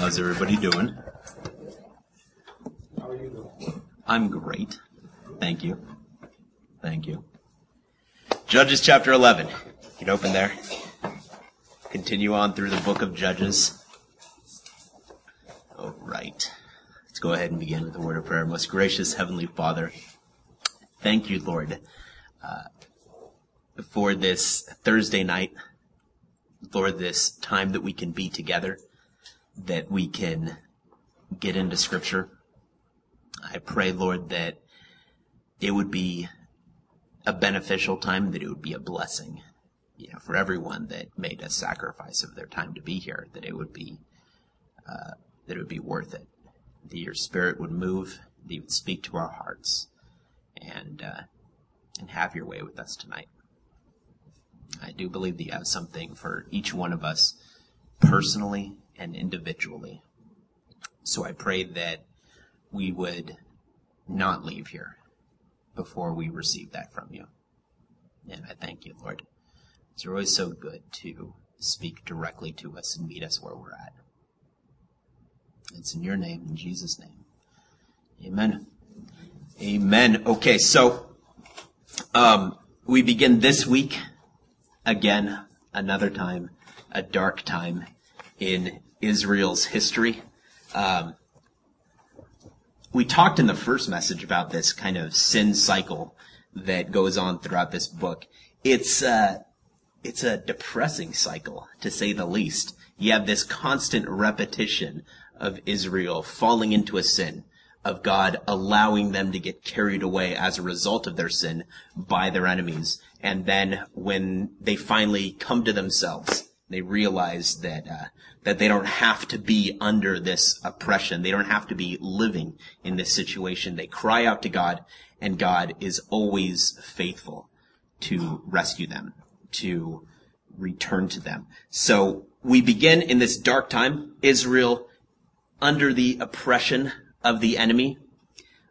How's everybody doing? How are you doing? I'm great. Thank you. Thank you. Judges chapter 11. You can open there. Continue on through the book of Judges. All right. Let's go ahead and begin with a word of prayer. Most gracious Heavenly Father, thank you, Lord, uh, for this Thursday night, for this time that we can be together, that we can get into Scripture. I pray, Lord, that it would be a beneficial time, that it would be a blessing, you know, for everyone that made a sacrifice of their time to be here, that it would be, uh, that it would be worth it, that your Spirit would move, that you would speak to our hearts, and uh, and have your way with us tonight. I do believe that you have something for each one of us, personally and individually. So I pray that we would not leave here before we receive that from you. And I thank you, Lord. It's always so good to speak directly to us and meet us where we're at. It's in your name, in Jesus' name. Amen. Amen. Okay, so um, we begin this week again, another time, a dark time in Israel's history. Um, we talked in the first message about this kind of sin cycle that goes on throughout this book. It's uh, it's a depressing cycle, to say the least. You have this constant repetition of Israel falling into a sin, of God allowing them to get carried away as a result of their sin by their enemies. And then when they finally come to themselves, they realize that uh, that they don't have to be under this oppression. They don't have to be living in this situation. They cry out to God, and God is always faithful to rescue them, to return to them. So we begin in this dark time, Israel under the oppression of the enemy.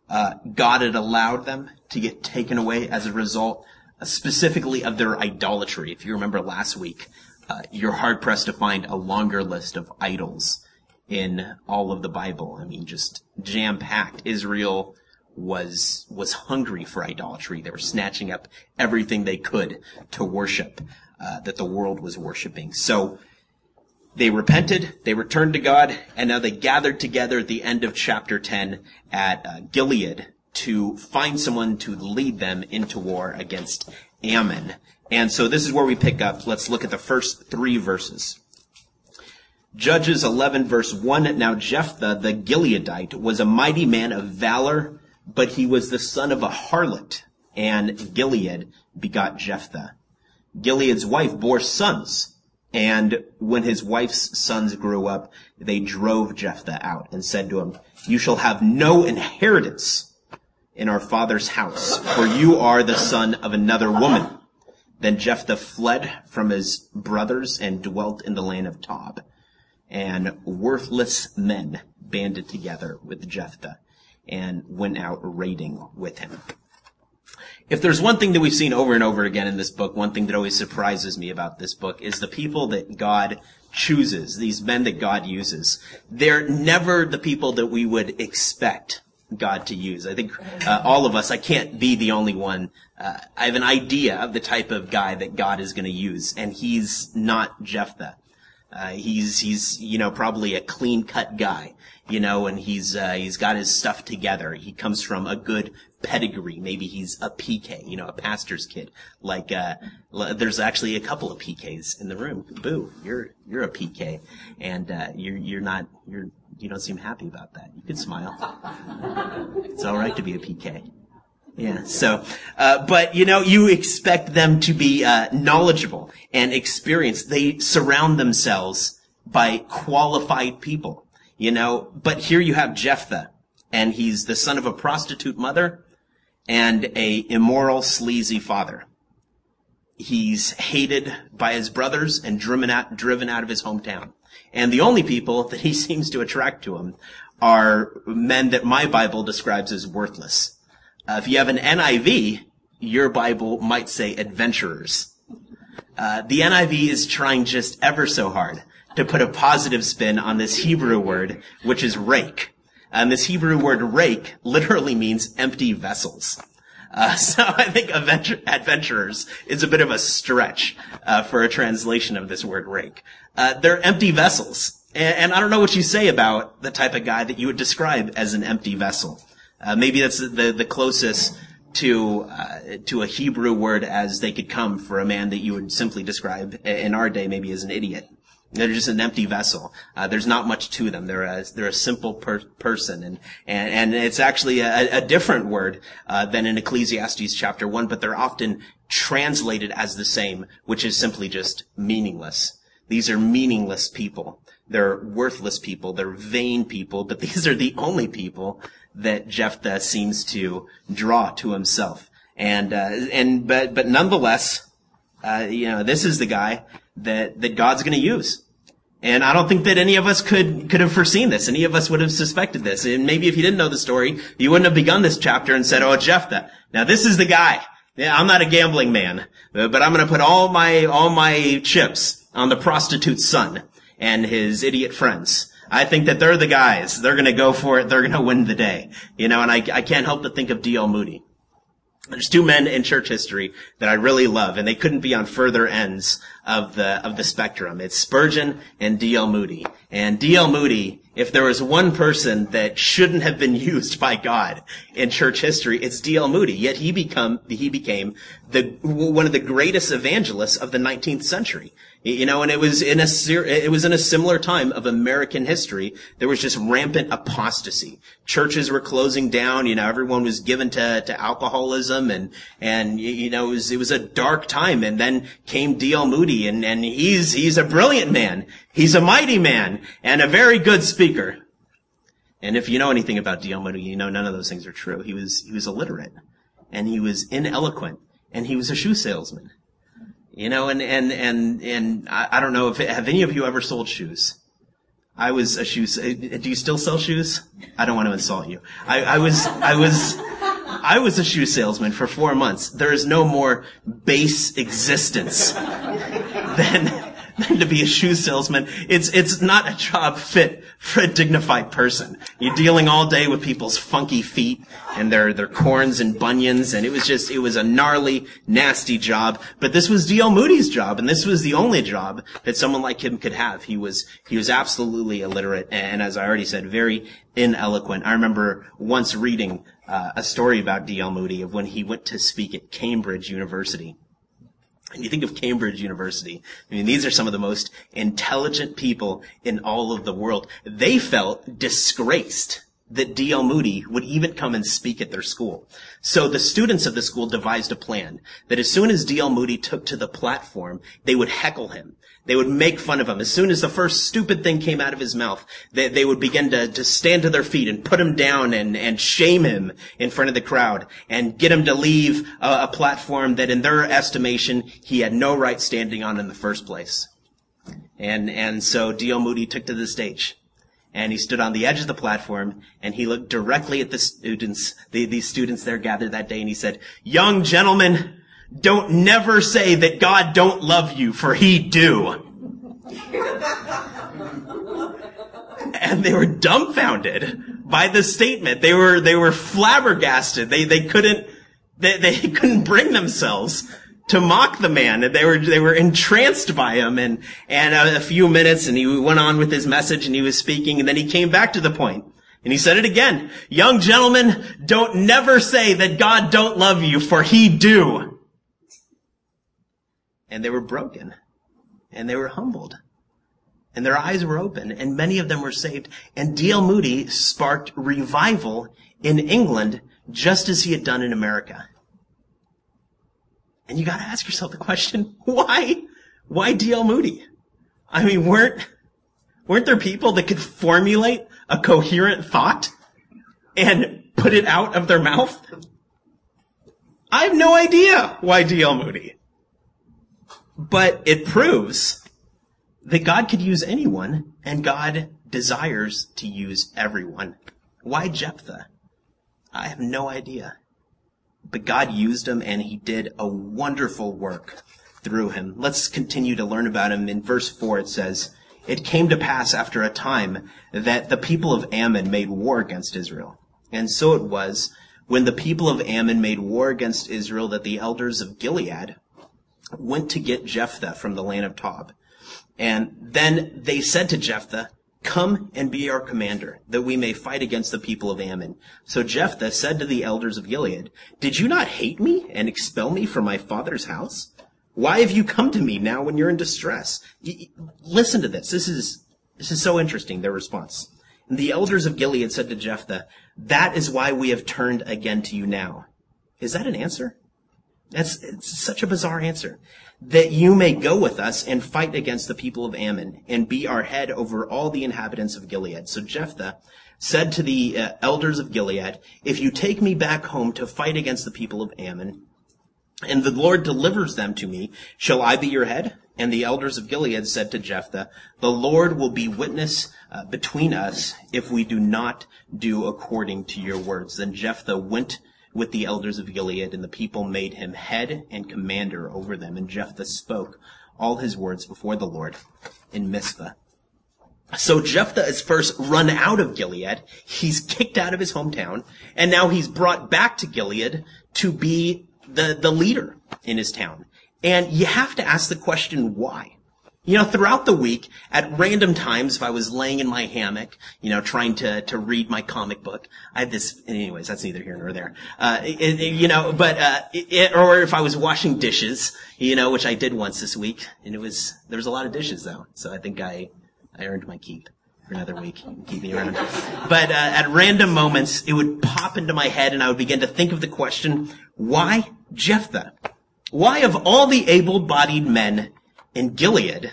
Uh, God had allowed them to get taken away as a result, uh, specifically of their idolatry. If you remember last week, uh, you're hard pressed to find a longer list of idols in all of the Bible. I mean, just jam packed. Israel was was hungry for idolatry. They were snatching up everything they could to worship uh, that the world was worshiping. So they repented, they returned to God, and now they gathered together at the end of chapter 10 at uh, Gilead to find someone to lead them into war against Ammon. And so this is where we pick up. Let's look at the first three verses. Judges 11 verse 1. Now Jephthah the Gileadite was a mighty man of valor, but he was the son of a harlot, and Gilead begot Jephthah. Gilead's wife bore sons, and when his wife's sons grew up, they drove Jephthah out and said to him, You shall have no inheritance in our father's house, for you are the son of another woman. Then Jephthah fled from his brothers and dwelt in the land of Tob. And worthless men banded together with Jephthah and went out raiding with him. If there's one thing that we've seen over and over again in this book, one thing that always surprises me about this book is the people that God chooses, these men that God uses. They're never the people that we would expect God to use. I think uh, all of us, I can't be the only one. Uh, I have an idea of the type of guy that God is going to use, and he's not Jephthah. Uh, he's he's you know probably a clean cut guy, you know, and he's uh, he's got his stuff together. He comes from a good pedigree. Maybe he's a PK, you know, a pastor's kid. Like uh, there's actually a couple of PKs in the room. Boo, you're you're a PK, and uh, you're you're not you're you don't seem happy about that. You can smile. it's all right to be a PK. Yeah. So, uh, but you know, you expect them to be uh, knowledgeable and experienced. They surround themselves by qualified people. You know, but here you have Jephthah, and he's the son of a prostitute mother and a immoral, sleazy father. He's hated by his brothers and driven out, driven out of his hometown. And the only people that he seems to attract to him are men that my Bible describes as worthless. Uh, if you have an NIV, your Bible might say adventurers. Uh, the NIV is trying just ever so hard to put a positive spin on this Hebrew word, which is rake. And this Hebrew word rake literally means empty vessels. Uh, so I think adventure, adventurers is a bit of a stretch uh, for a translation of this word rake. Uh, they're empty vessels, and, and, I don't know what you say about the type of guy that you would describe as an empty vessel. Uh, maybe that's the the closest to uh, to a Hebrew word as they could come for a man that you would simply describe in our day maybe as an idiot. They're just an empty vessel. Uh, there's not much to them. They're a they're a simple per- person, and and and it's actually a, a different word uh, than in Ecclesiastes chapter one, but they're often translated as the same, which is simply just meaningless. These are meaningless people. They're worthless people. They're vain people, but these are the only people that Jephthah seems to draw to himself. And, uh, and, but, but nonetheless, uh, you know, this is the guy that, that God's gonna use. And I don't think that any of us could, could have foreseen this. Any of us would have suspected this. And maybe if you didn't know the story, you wouldn't have begun this chapter and said, oh, Jephthah. Now this is the guy. Yeah, I'm not a gambling man, but I'm gonna put all my, all my chips on the prostitute's son and his idiot friends. I think that they're the guys. They're going to go for it. They're going to win the day. You know, and I, I can't help but think of D.L. Moody. There's two men in church history that I really love, and they couldn't be on further ends of the of the spectrum. It's Spurgeon and D.L. Moody. And D.L. Moody, if there was one person that shouldn't have been used by God in church history, it's D.L. Moody. Yet he become he became the one of the greatest evangelists of the 19th century. You know, and it was in a it was in a similar time of American history. There was just rampant apostasy. Churches were closing down. You know, everyone was given to, to alcoholism, and and you know, it was it was a dark time. And then came D.L. Moody, and and he's he's a brilliant man. He's a mighty man and a very good speaker. And if you know anything about D.L. Moody, you know none of those things are true. He was he was illiterate, and he was ineloquent, and he was a shoe salesman. You know, and, and, and, and I, I don't know if, have any of you ever sold shoes? I was a shoe, do you still sell shoes? I don't want to insult you. I, I was, I was, I was a shoe salesman for four months. There is no more base existence than, than to be a shoe salesman. It's, it's not a job fit for a dignified person. You're dealing all day with people's funky feet and their, their corns and bunions. And it was just, it was a gnarly, nasty job. But this was D.L. Moody's job. And this was the only job that someone like him could have. He was, he was absolutely illiterate. And as I already said, very ineloquent. I remember once reading uh, a story about D.L. Moody of when he went to speak at Cambridge University. And you think of Cambridge University. I mean, these are some of the most intelligent people in all of the world. They felt disgraced that D.L. Moody would even come and speak at their school. So the students of the school devised a plan that as soon as D.L. Moody took to the platform, they would heckle him. They would make fun of him. As soon as the first stupid thing came out of his mouth, they, they would begin to, to stand to their feet and put him down and, and shame him in front of the crowd and get him to leave a, a platform that in their estimation, he had no right standing on in the first place. And, and so D.L. Moody took to the stage and he stood on the edge of the platform and he looked directly at the students, the, these students there gathered that day and he said, young gentlemen, don't never say that God don't love you for he do. And they were dumbfounded by the statement. They were, they were flabbergasted. They, they couldn't, they, they couldn't bring themselves to mock the man. They were they were entranced by him, and and a, a few minutes, and he went on with his message, and he was speaking, and then he came back to the point, and he said it again: "Young gentlemen, don't never say that God don't love you, for He do." And they were broken, and they were humbled, and their eyes were open, and many of them were saved. And D.L. Moody sparked revival in England, just as he had done in America. And you gotta ask yourself the question, why? Why D.L. Moody? I mean, weren't, weren't there people that could formulate a coherent thought and put it out of their mouth? I have no idea why D.L. Moody. But it proves that God could use anyone and God desires to use everyone. Why Jephthah? I have no idea. But God used him and he did a wonderful work through him. Let's continue to learn about him. In verse 4 it says, it came to pass after a time that the people of Ammon made war against Israel. And so it was when the people of Ammon made war against Israel that the elders of Gilead went to get Jephthah from the land of Tob. And then they said to Jephthah, Come and be our commander, that we may fight against the people of Ammon. So Jephthah said to the elders of Gilead, Did you not hate me and expel me from my father's house? Why have you come to me now when you're in distress? listen to this. This is, this is so interesting, their response. And the elders of Gilead said to Jephthah, That is why we have turned again to you now. Is that an answer? That's such a bizarre answer. That you may go with us and fight against the people of Ammon and be our head over all the inhabitants of Gilead. So Jephthah said to the uh, elders of Gilead, if you take me back home to fight against the people of Ammon, and the Lord delivers them to me, shall I be your head? And the elders of Gilead said to Jephthah, the Lord will be witness uh, between us if we do not do according to your words. Then Jephthah went with the elders of Gilead, and the people made him head and commander over them. And Jephthah spoke all his words before the Lord in Mizpah. So Jephthah is first run out of Gilead. He's kicked out of his hometown, and now he's brought back to Gilead to be the, the leader in his town. And you have to ask the question, why? You know, throughout the week, at random times, if I was laying in my hammock, you know, trying to, to read my comic book, I had this, anyways, that's neither here nor there. Uh, it, it, you know, but, uh, it, or if I was washing dishes, you know, which I did once this week, and it was, there was a lot of dishes though, so I think I, I earned my keep for another week, keep me around. But, uh, at random moments, it would pop into my head and I would begin to think of the question, why Jephthah? Why of all the able-bodied men in Gilead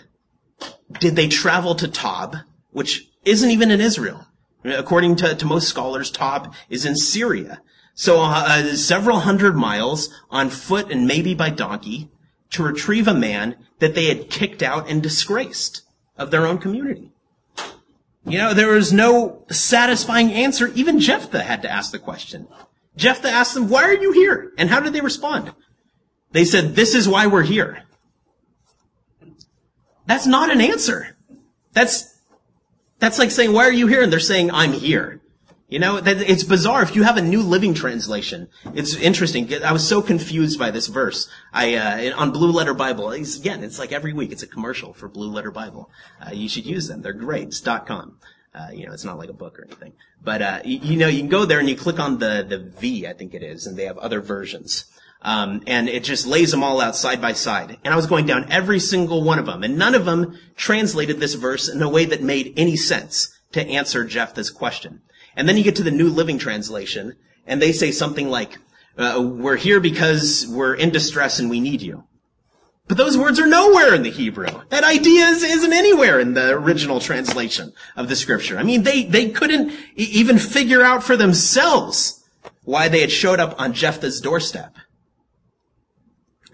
did they travel to Tob, which isn't even in Israel. According to, to most scholars, Tob is in Syria. So uh, several hundred miles on foot and maybe by donkey to retrieve a man that they had kicked out and disgraced of their own community. You know, there was no satisfying answer. Even Jephthah had to ask the question. Jephthah asked them, why are you here? And how did they respond? They said, this is why we're here. That's not an answer. That's, that's like saying, why are you here? And they're saying, I'm here. You know, it's bizarre. If you have a New Living Translation, it's interesting. I was so confused by this verse. I, uh, on Blue Letter Bible, it's, again, it's like every week, it's a commercial for Blue Letter Bible. Uh, you should use them. They're great. It's .com. Uh, you know, it's not like a book or anything. But, uh, you, you, know, you can go there and you click on the, the V, I think it is, and they have other versions. Um, and it just lays them all out side by side. And I was going down every single one of them, and none of them translated this verse in a way that made any sense to answer Jephthah's question. And then you get to the New Living Translation, and they say something like, uh, "We're here because we're in distress and we need you." But those words are nowhere in the Hebrew. That idea is, isn't anywhere in the original translation of the scripture. I mean, they, they couldn't e- even figure out for themselves why they had showed up on Jephthah's doorstep.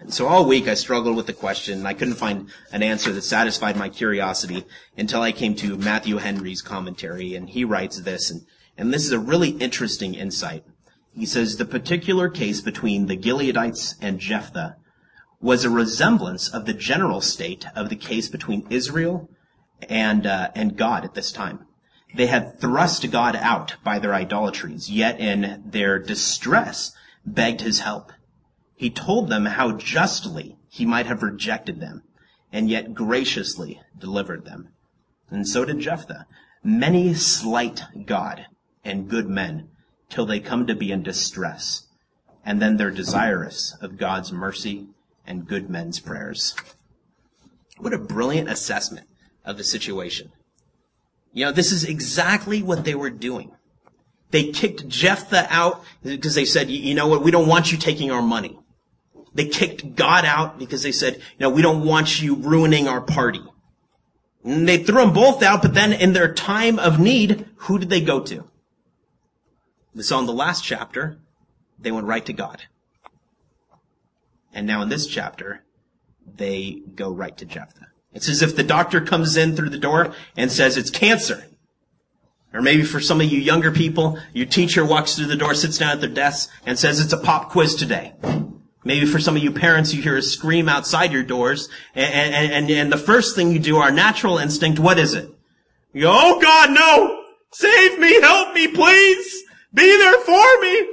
So all week I struggled with the question and I couldn't find an answer that satisfied my curiosity until I came to Matthew Henry's commentary and he writes this and, and this is a really interesting insight. He says the particular case between the Gileadites and Jephthah was a resemblance of the general state of the case between Israel and uh, and God at this time. They had thrust God out by their idolatries, yet in their distress begged his help. He told them how justly he might have rejected them, and yet graciously delivered them. And so did Jephthah. Many slight God and good men till they come to be in distress, and then they're desirous of God's mercy and good men's prayers. What a brilliant assessment of the situation. You know, this is exactly what they were doing. They kicked Jephthah out because they said, you know what, we don't want you taking our money. They kicked God out because they said, you know, we don't want you ruining our party. And they threw them both out, but then in their time of need, who did they go to? We saw in the last chapter, they went right to God. And now in this chapter, they go right to Jephthah. It's as if the doctor comes in through the door and says it's cancer. Or maybe for some of you younger people, your teacher walks through the door, sits down at their desk, and says it's a pop quiz today. Maybe for some of you parents, you hear a scream outside your doors, and, and, and, and the first thing you do, our natural instinct, what is it? You go, oh God, no! Save me, help me, please! Be there for me!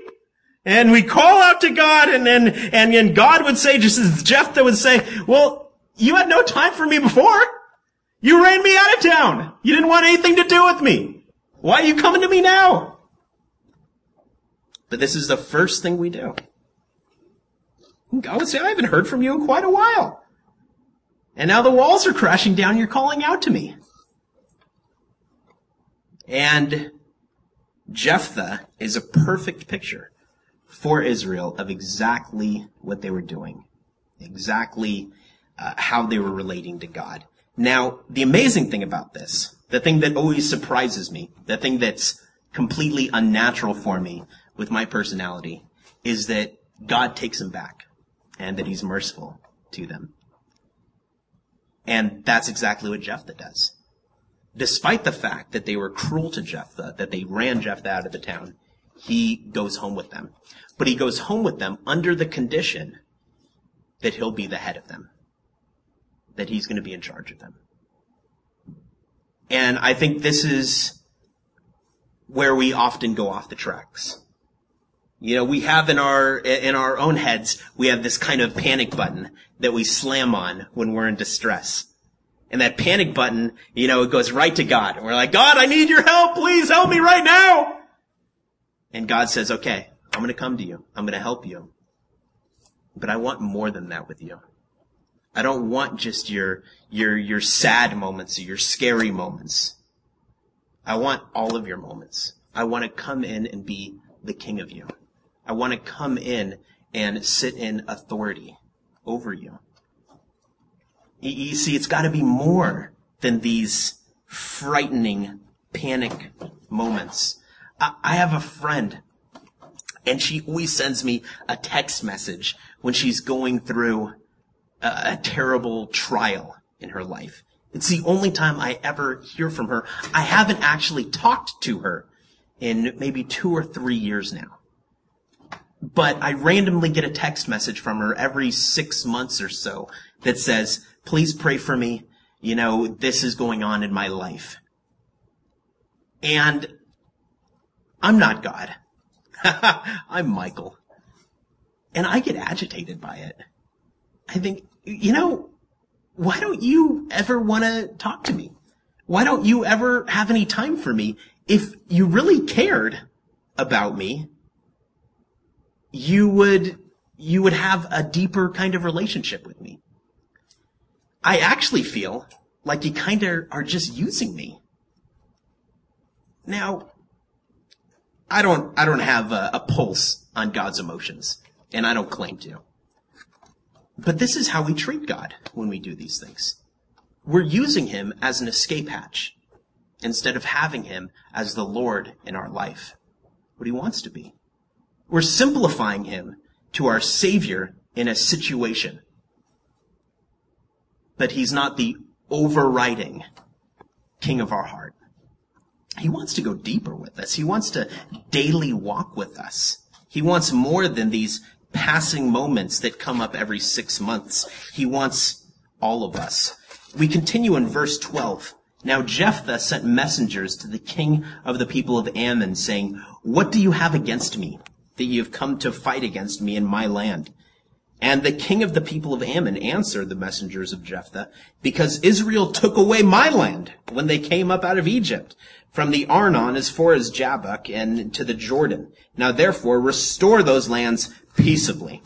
And we call out to God, and then, and then God would say, just as Jephthah would say, well, you had no time for me before. You ran me out of town. You didn't want anything to do with me. Why are you coming to me now? But this is the first thing we do. God would say, I haven't heard from you in quite a while. And now the walls are crashing down. You're calling out to me. And Jephthah is a perfect picture for Israel of exactly what they were doing, exactly uh, how they were relating to God. Now, the amazing thing about this, the thing that always surprises me, the thing that's completely unnatural for me with my personality, is that God takes him back and that he's merciful to them. And that's exactly what Jephthah does. Despite the fact that they were cruel to Jephthah, that they ran Jephthah out of the town, he goes home with them. But he goes home with them under the condition that he'll be the head of them. That he's going to be in charge of them. And I think this is where we often go off the tracks. You know, we have in our, in our own heads, we have this kind of panic button that we slam on when we're in distress. And that panic button, you know, it goes right to God. And we're like, God, I need your help. Please help me right now. And God says, okay, I'm going to come to you. I'm going to help you. But I want more than that with you. I don't want just your, your, your sad moments or your scary moments. I want all of your moments. I want to come in and be the king of you. I want to come in and sit in authority over you. You see, it's got to be more than these frightening panic moments. I have a friend and she always sends me a text message when she's going through a, terrible trial in her life. It's the only time I ever hear from her. I haven't actually talked to her in maybe two or three years now. But I randomly get a text message from her every six months or so that says, please pray for me. You know, this is going on in my life. And I'm not God. I'm Michael. And I get agitated by it. I think, you know, why don't you ever want to talk to me? Why don't you ever have any time for me? If you really cared about me, you would, you would have a deeper kind of relationship with me. I actually feel like you kind of are just using me. Now, I don't, I don't have a, a pulse on God's emotions, and I don't claim to. But this is how we treat God when we do these things. We're using Him as an escape hatch instead of having Him as the Lord in our life, what He wants to be. We're simplifying Him to our Savior in a situation but he's not the overriding king of our heart. He wants to go deeper with us. He wants to daily walk with us. He wants more than these passing moments that come up every six months. He wants all of us. We continue in verse 12. Now Jephthah sent messengers to the king of the people of Ammon saying, What do you have against me that you have come to fight against me in my land? And the king of the people of Ammon answered the messengers of Jephthah, because Israel took away my land when they came up out of Egypt, from the Arnon as far as Jabbok and to the Jordan. Now therefore restore those lands peaceably.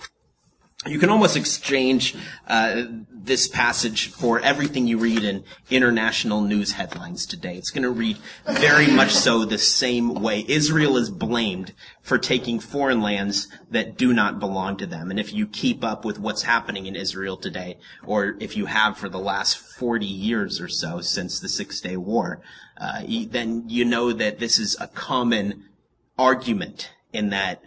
You can almost exchange uh, this passage for everything you read in international news headlines today. It's going to read very much so the same way. Israel is blamed for taking foreign lands that do not belong to them. And if you keep up with what's happening in Israel today, or if you have for the last 40 years or so since the Six Day War, uh, then you know that this is a common argument in that,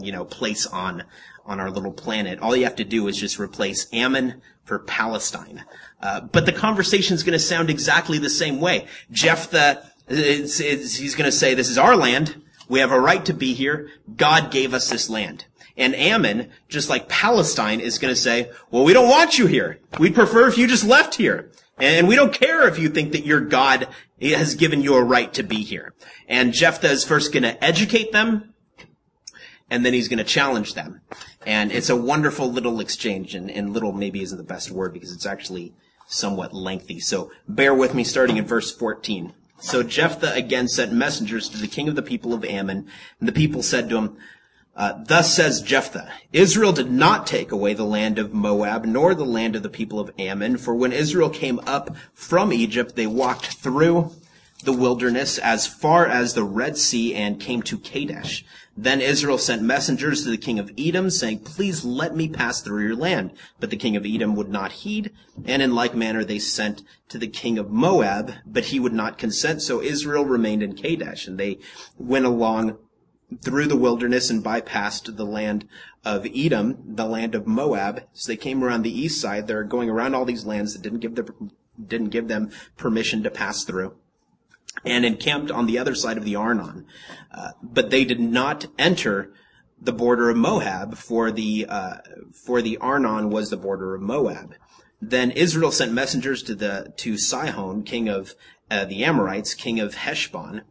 you know, place on on our little planet. All you have to do is just replace Ammon for Palestine. Uh, but the conversation is going to sound exactly the same way. Jephthah, it's, it's, he's going to say, this is our land. We have a right to be here. God gave us this land. And Ammon, just like Palestine, is going to say, well, we don't want you here. We'd prefer if you just left here. And we don't care if you think that your God has given you a right to be here. And Jephthah is first going to educate them, and then he's going to challenge them. And it's a wonderful little exchange, and, and little maybe isn't the best word because it's actually somewhat lengthy. So bear with me starting in verse 14. So Jephthah again sent messengers to the king of the people of Ammon, and the people said to him, uh, thus says Jephthah, Israel did not take away the land of Moab, nor the land of the people of Ammon, for when Israel came up from Egypt, they walked through the wilderness as far as the Red Sea and came to Kadesh. Then Israel sent messengers to the king of Edom, saying, Please let me pass through your land. But the king of Edom would not heed, and in like manner they sent to the king of Moab, but he would not consent. So Israel remained in Kadesh, and they went along through the wilderness and bypassed the land of Edom, the land of Moab. So they came around the east side. They're going around all these lands that didn't give them, didn't give them permission to pass through and encamped on the other side of the Arnon. Uh, but they did not enter the border of Moab, for the uh, for the Arnon was the border of Moab. Then Israel sent messengers to the to Sihon, king of uh, the Amorites, king of Heshbon,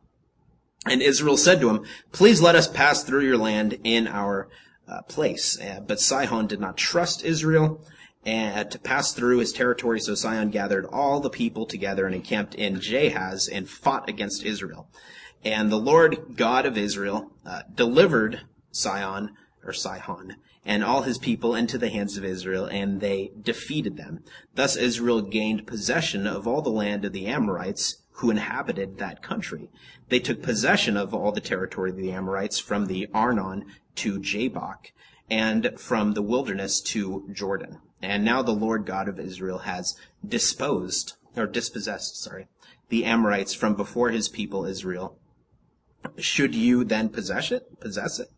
and Israel said to him, "Please let us pass through your land in our uh, place." Uh, but Sihon did not trust Israel and to pass through his territory. So Sihon gathered all the people together and encamped in Jahaz and fought against Israel. And the Lord God of Israel uh, delivered Sihon or Sihon and all his people into the hands of Israel, and they defeated them. Thus Israel gained possession of all the land of the Amorites who inhabited that country. They took possession of all the territory of the Amorites from the Arnon to Jabbok, and from the wilderness to Jordan. And now the Lord God of Israel has disposed, or dispossessed, sorry, the Amorites from before his people Israel. Should you then possess it? Possess it?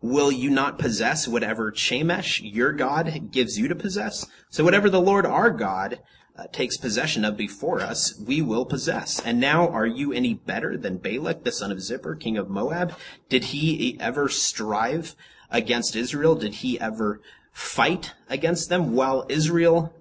Will you not possess whatever Chemosh, your God, gives you to possess? So whatever the Lord our God uh, takes possession of before us, we will possess. And now are you any better than Balak, the son of Zippor, king of Moab? Did he ever strive against Israel? Did he ever fight against them while Israel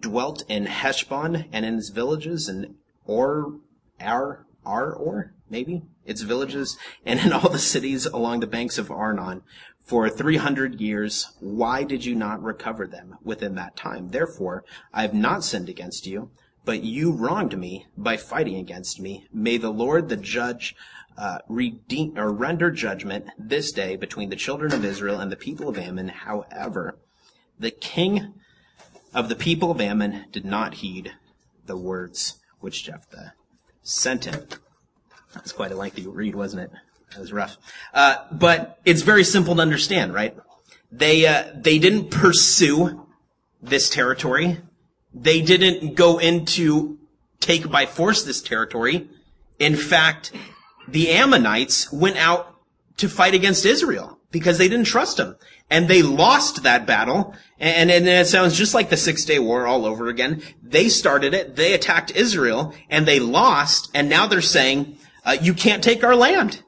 dwelt in Heshbon and in its villages and Or, Ar, Ar, Or, maybe, its villages, and in all the cities along the banks of Arnon for 300 years. Why did you not recover them within that time? Therefore, I have not sinned against you, but you wronged me by fighting against me. May the Lord, the judge, uh, redeem or render judgment this day between the children of Israel and the people of Ammon. However, the king of the people of Ammon did not heed the words which Jephthah sent him. That's quite a lengthy read, wasn't it? That was rough. Uh, but it's very simple to understand, right? They uh, they didn't pursue this territory. They didn't go into take by force this territory. In fact, the Ammonites went out to fight against Israel because they didn't trust him. And they lost that battle. And, and it sounds just like the Six Day War all over again. They started it. They attacked Israel and they lost. And now they're saying, uh, you can't take our land.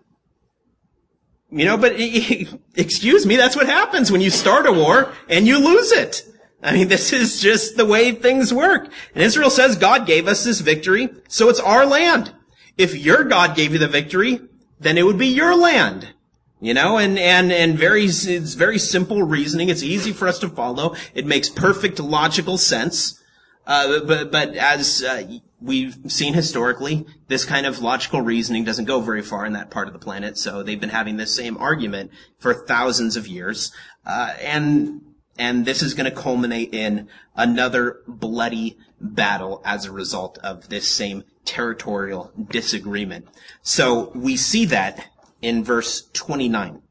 You know, but excuse me, that's what happens when you start a war and you lose it. I mean, this is just the way things work. And Israel says God gave us this victory, so it's our land. If your God gave you the victory, then it would be your land. You know, and, and, and very, it's very simple reasoning. It's easy for us to follow. It makes perfect logical sense. Uh, but, but as, uh, we've seen historically, this kind of logical reasoning doesn't go very far in that part of the planet. So they've been having this same argument for thousands of years. Uh, and, and this is going to culminate in another bloody battle as a result of this same territorial disagreement. So we see that in verse 29.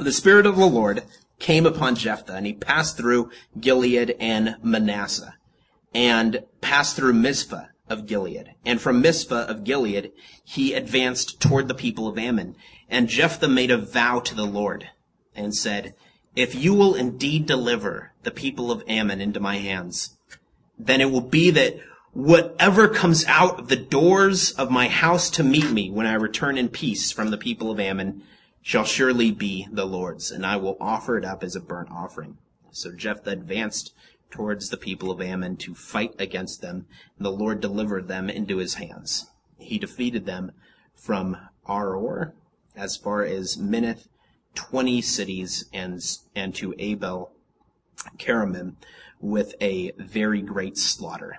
The Spirit of the Lord came upon Jephthah, and he passed through Gilead and Manasseh, and passed through Mizpah of Gilead. And from Mizpah of Gilead, he advanced toward the people of Ammon. And Jephthah made a vow to the Lord, and said, If you will indeed deliver the people of Ammon into my hands, then it will be that whatever comes out of the doors of my house to meet me when I return in peace from the people of Ammon shall surely be the Lord's, and I will offer it up as a burnt offering. So Jephthah advanced towards the people of Ammon to fight against them, and the Lord delivered them into his hands. He defeated them from Aroer as far as Minnith, twenty cities, and, and to Abel Keramim with a very great slaughter.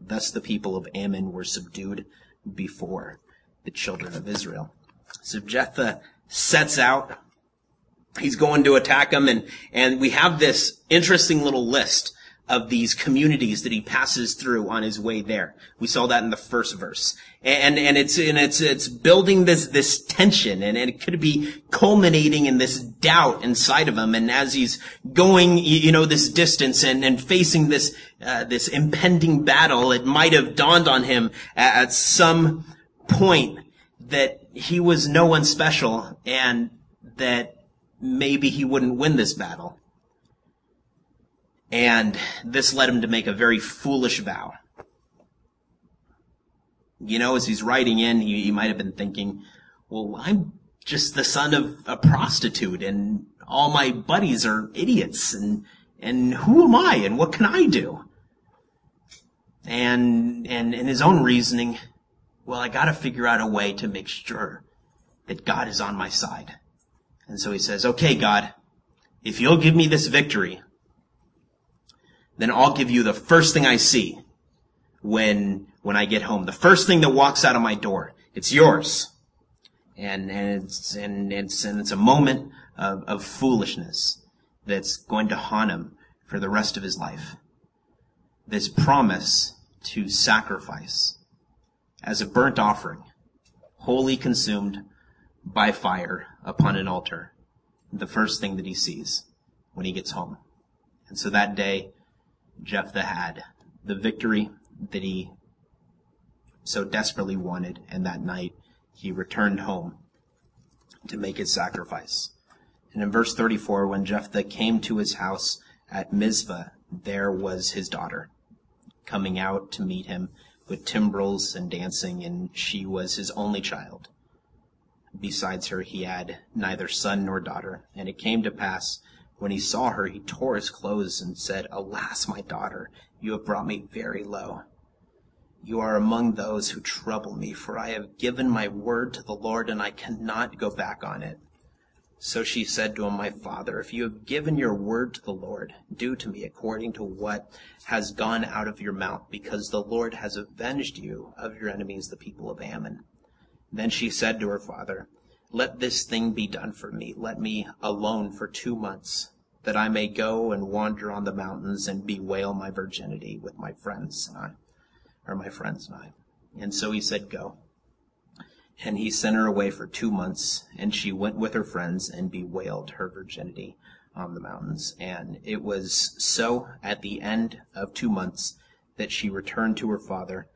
Thus the people of Ammon were subdued before the children of Israel. So Jephthah sets out. He's going to attack them, and, and we have this interesting little list of these communities that he passes through on his way there. We saw that in the first verse. And, and it's, and it's, it's building this, this tension and, and it could be culminating in this doubt inside of him. And as he's going, you know, this distance and, and facing this, uh, this impending battle, it might have dawned on him at, at some point that he was no one special and that maybe he wouldn't win this battle. And this led him to make a very foolish vow. You know, as he's writing in, he, he might have been thinking, well, I'm just the son of a prostitute and all my buddies are idiots and, and who am I and what can I do? And, and in his own reasoning, well, I gotta figure out a way to make sure that God is on my side. And so he says, okay, God, if you'll give me this victory, then I'll give you the first thing I see when, when I get home. The first thing that walks out of my door. It's yours. And, and it's, and it's, and it's a moment of, of foolishness that's going to haunt him for the rest of his life. This promise to sacrifice as a burnt offering, wholly consumed by fire upon an altar, the first thing that he sees when he gets home. And so that day, Jephthah had the victory that he so desperately wanted, and that night he returned home to make his sacrifice. And in verse 34, when Jephthah came to his house at Mizpah, there was his daughter coming out to meet him with timbrels and dancing, and she was his only child. Besides her, he had neither son nor daughter. And it came to pass when he saw her, he tore his clothes and said, Alas, my daughter, you have brought me very low. You are among those who trouble me, for I have given my word to the Lord, and I cannot go back on it. So she said to him, My father, if you have given your word to the Lord, do to me according to what has gone out of your mouth, because the Lord has avenged you of your enemies, the people of Ammon. Then she said to her father, let this thing be done for me. Let me alone for two months, that I may go and wander on the mountains and bewail my virginity with my friends and I, or my friends and I. And so he said, Go. And he sent her away for two months, and she went with her friends and bewailed her virginity on the mountains. And it was so at the end of two months that she returned to her father,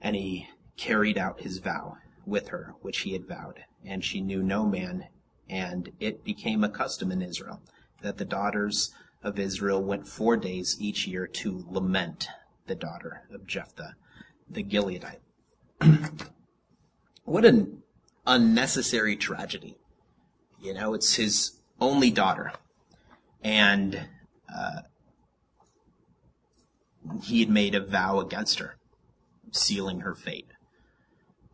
and he carried out his vow with her, which he had vowed and she knew no man. And it became a custom in Israel that the daughters of Israel went four days each year to lament the daughter of Jephthah, the Gileadite. what an unnecessary tragedy. You know, it's his only daughter. And uh, he had made a vow against her, sealing her fate.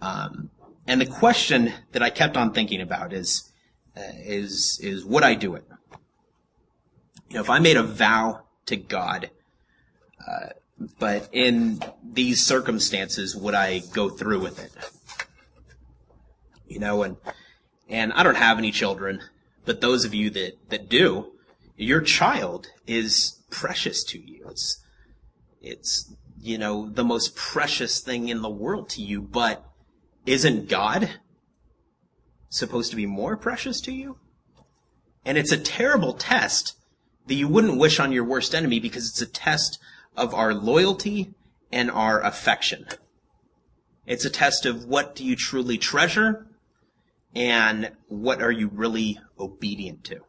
Um, and the question that I kept on thinking about is, uh, is, is would I do it? You know, if I made a vow to God, uh, but in these circumstances, would I go through with it? You know, and, and I don't have any children, but those of you that, that do, your child is precious to you. It's, it's, you know, the most precious thing in the world to you, but isn't God supposed to be more precious to you? And it's a terrible test that you wouldn't wish on your worst enemy because it's a test of our loyalty and our affection. It's a test of what do you truly treasure and what are you really obedient to.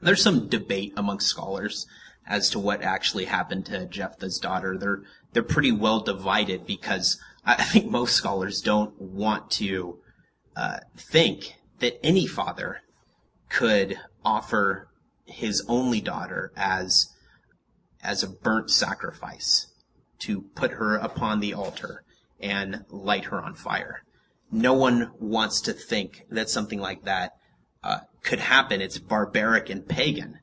There's some debate among scholars as to what actually happened to Jephthah's daughter. They're they're pretty well divided because I think most scholars don't want to uh, think that any father could offer his only daughter as as a burnt sacrifice to put her upon the altar and light her on fire. No one wants to think that something like that uh, could happen. It's barbaric and pagan.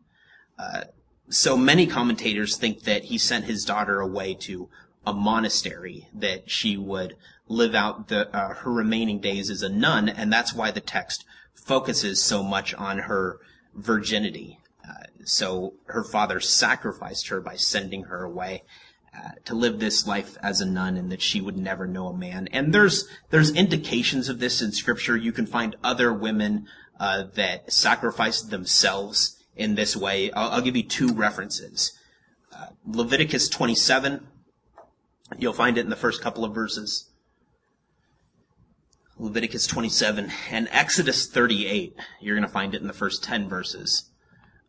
Uh, so many commentators think that he sent his daughter away to a monastery, that she would live out the, uh, her remaining days as a nun, and that's why the text focuses so much on her virginity. Uh, so her father sacrificed her by sending her away uh, to live this life as a nun and that she would never know a man. And there's, there's indications of this in scripture. You can find other women, uh, that sacrificed themselves in this way. I'll, I'll give you two references. Uh, Leviticus 27. You'll find it in the first couple of verses. Leviticus 27 and Exodus 38. You're going to find it in the first 10 verses.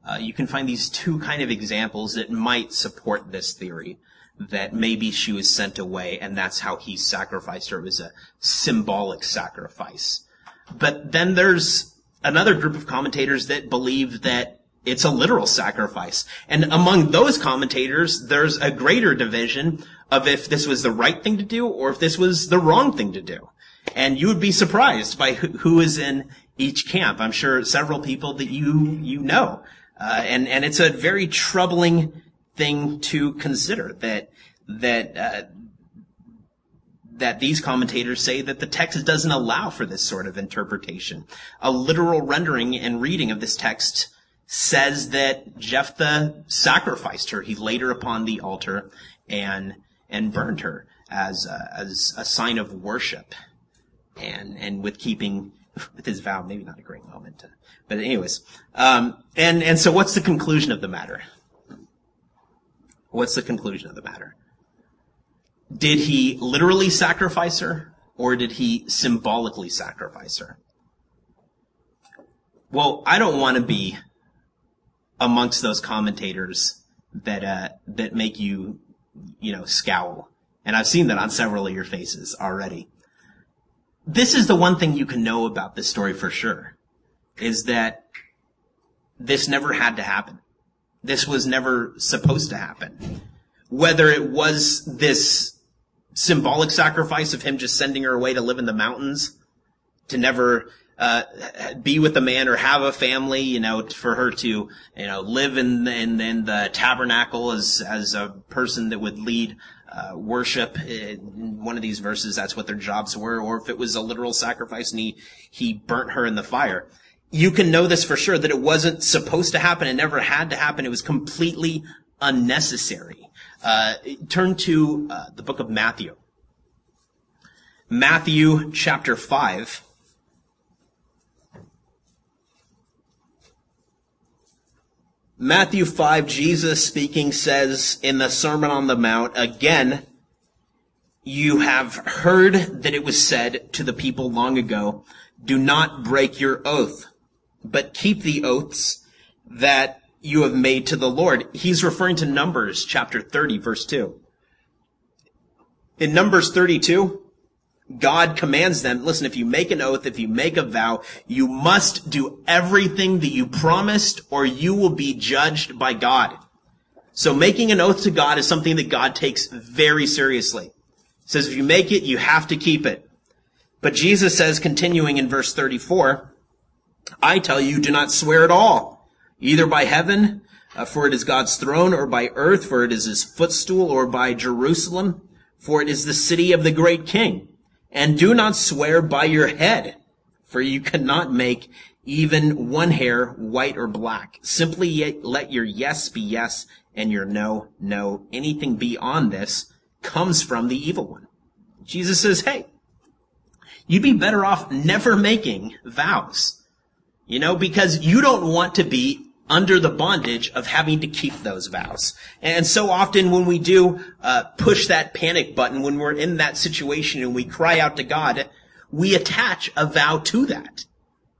Uh, you can find these two kind of examples that might support this theory that maybe she was sent away and that's how he sacrificed her. It was a symbolic sacrifice. But then there's another group of commentators that believe that it's a literal sacrifice. And among those commentators, there's a greater division of if this was the right thing to do or if this was the wrong thing to do. And you would be surprised by who, who is in each camp. I'm sure several people that you, you know. Uh, and, and it's a very troubling thing to consider that, that, uh, that these commentators say that the text doesn't allow for this sort of interpretation. A literal rendering and reading of this text says that Jephthah sacrificed her. He laid her upon the altar and and burned her as a, as a sign of worship, and and with keeping with his vow. Maybe not a great moment, to, but anyways, um, and and so what's the conclusion of the matter? What's the conclusion of the matter? Did he literally sacrifice her, or did he symbolically sacrifice her? Well, I don't want to be amongst those commentators that uh, that make you, you know, scowl. And I've seen that on several of your faces already. This is the one thing you can know about this story for sure, is that this never had to happen. This was never supposed to happen. Whether it was this symbolic sacrifice of him just sending her away to live in the mountains, to never uh, be with a man or have a family, you know, for her to, you know, live in, in, in the tabernacle as, as a person that would lead uh, worship in one of these verses, that's what their jobs were, or if it was a literal sacrifice and he, he burnt her in the fire. You can know this for sure that it wasn't supposed to happen. It never had to happen. It was completely unnecessary. Uh, turn to uh, the book of Matthew. Matthew chapter 5. Matthew 5, Jesus speaking says in the Sermon on the Mount, again, you have heard that it was said to the people long ago, do not break your oath, but keep the oaths that you have made to the Lord. He's referring to Numbers chapter 30, verse 2. In Numbers 32, God commands them, listen, if you make an oath, if you make a vow, you must do everything that you promised or you will be judged by God. So making an oath to God is something that God takes very seriously. He says if you make it, you have to keep it. But Jesus says, continuing in verse 34, I tell you, do not swear at all, either by heaven, uh, for it is God's throne, or by earth, for it is his footstool, or by Jerusalem, for it is the city of the great king. And do not swear by your head, for you cannot make even one hair white or black. Simply let your yes be yes and your no, no. Anything beyond this comes from the evil one. Jesus says, hey, you'd be better off never making vows. You know, because you don't want to be under the bondage of having to keep those vows. And so often when we do uh, push that panic button, when we're in that situation and we cry out to God, we attach a vow to that.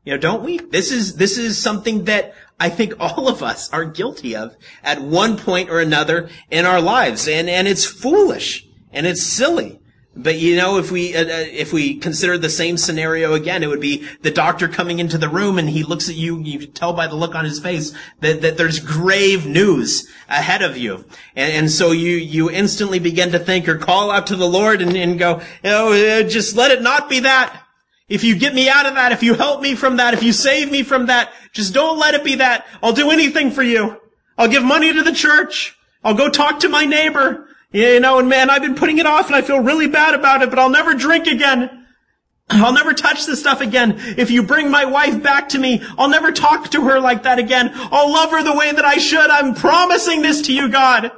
You know, don't we? This is this is something that I think all of us are guilty of at one point or another in our lives, and and it's foolish and it's silly But you know, if we uh, uh, if we consider the same scenario again, it would be the doctor coming into the room and he looks at you. You tell by the look on his face that, that there's grave news ahead of you, and, and so you you instantly begin to think or call out to the Lord and, and go, oh, just let it not be that. If you get me out of that, if you help me from that, if you save me from that, just don't let it be that. I'll do anything for you. I'll give money to the church. I'll go talk to my neighbor. Yeah, you know, and man, I've been putting it off and I feel really bad about it, but I'll never drink again. I'll never touch this stuff again. If you bring my wife back to me, I'll never talk to her like that again. I'll love her the way that I should. I'm promising this to you, God.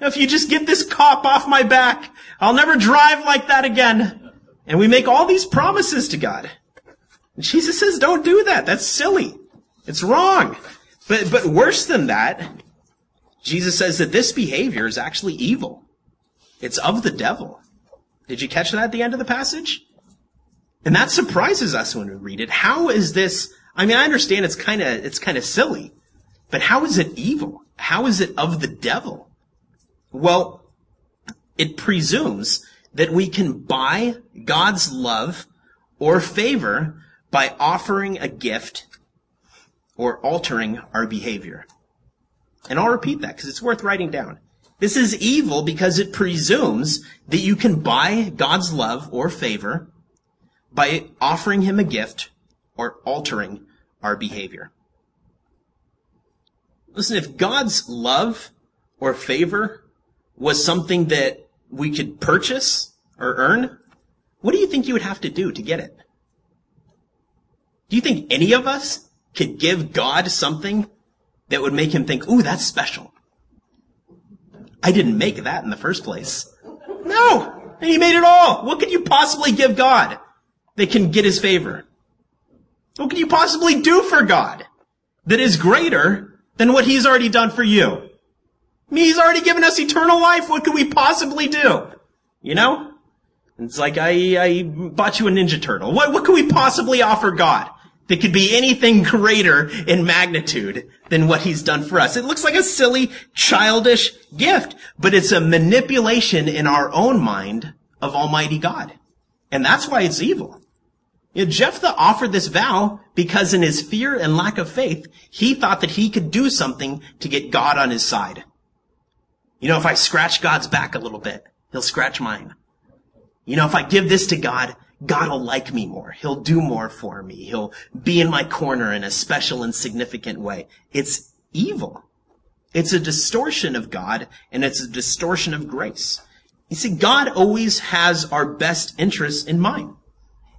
If you just get this cop off my back, I'll never drive like that again. And we make all these promises to God. And Jesus says, don't do that. That's silly. It's wrong. But, but worse than that, Jesus says that this behavior is actually evil. It's of the devil. Did you catch that at the end of the passage? And that surprises us when we read it. How is this? I mean, I understand it's kind of, it's kind of silly, but how is it evil? How is it of the devil? Well, it presumes that we can buy God's love or favor by offering a gift or altering our behavior. And I'll repeat that because it's worth writing down. This is evil because it presumes that you can buy God's love or favor by offering him a gift or altering our behavior. Listen, if God's love or favor was something that we could purchase or earn, what do you think you would have to do to get it? Do you think any of us could give God something that would make him think, ooh, that's special. I didn't make that in the first place. No! And he made it all! What could you possibly give God that can get his favor? What can you possibly do for God that is greater than what he's already done for you? I mean, he's already given us eternal life. What could we possibly do? You know? It's like I, I bought you a Ninja Turtle. What, what could we possibly offer God? That could be anything greater in magnitude than what he's done for us. It looks like a silly, childish gift, but it's a manipulation in our own mind of Almighty God. And that's why it's evil. You know, Jephthah offered this vow because in his fear and lack of faith, he thought that he could do something to get God on his side. You know, if I scratch God's back a little bit, he'll scratch mine. You know, if I give this to God, God will like me more. He'll do more for me. He'll be in my corner in a special and significant way. It's evil. It's a distortion of God and it's a distortion of grace. You see, God always has our best interests in mind.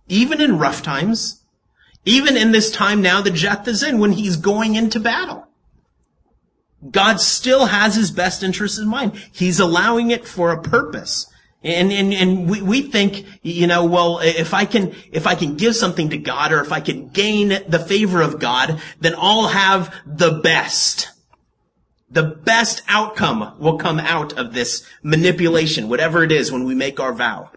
Even in rough times, even in this time now that Jephthah is in when he's going into battle. God still has his best interests in mind. He's allowing it for a purpose. And, and, and we, we think, you know, well, if I can, if I can give something to God or if I can gain the favor of God, then I'll have the best. The best outcome will come out of this manipulation, whatever it is when we make our vow.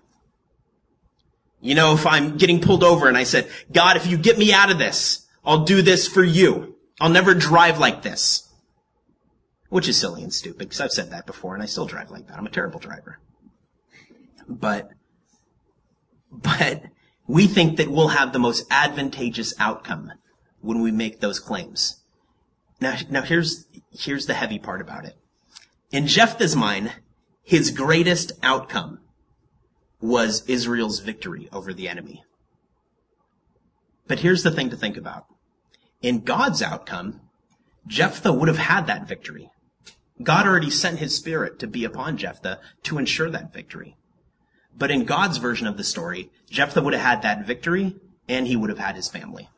You know, if I'm getting pulled over and I said, God, if you get me out of this, I'll do this for you. I'll never drive like this. Which is silly and stupid because I've said that before and I still drive like that. I'm a terrible driver but, but we think that we'll have the most advantageous outcome when we make those claims. Now, now here's, here's the heavy part about it. In Jephthah's mind, his greatest outcome was Israel's victory over the enemy. But here's the thing to think about. In God's outcome, Jephthah would have had that victory. God already sent his spirit to be upon Jephthah to ensure that victory. But in God's version of the story, Jephthah would have had that victory and he would have had his family.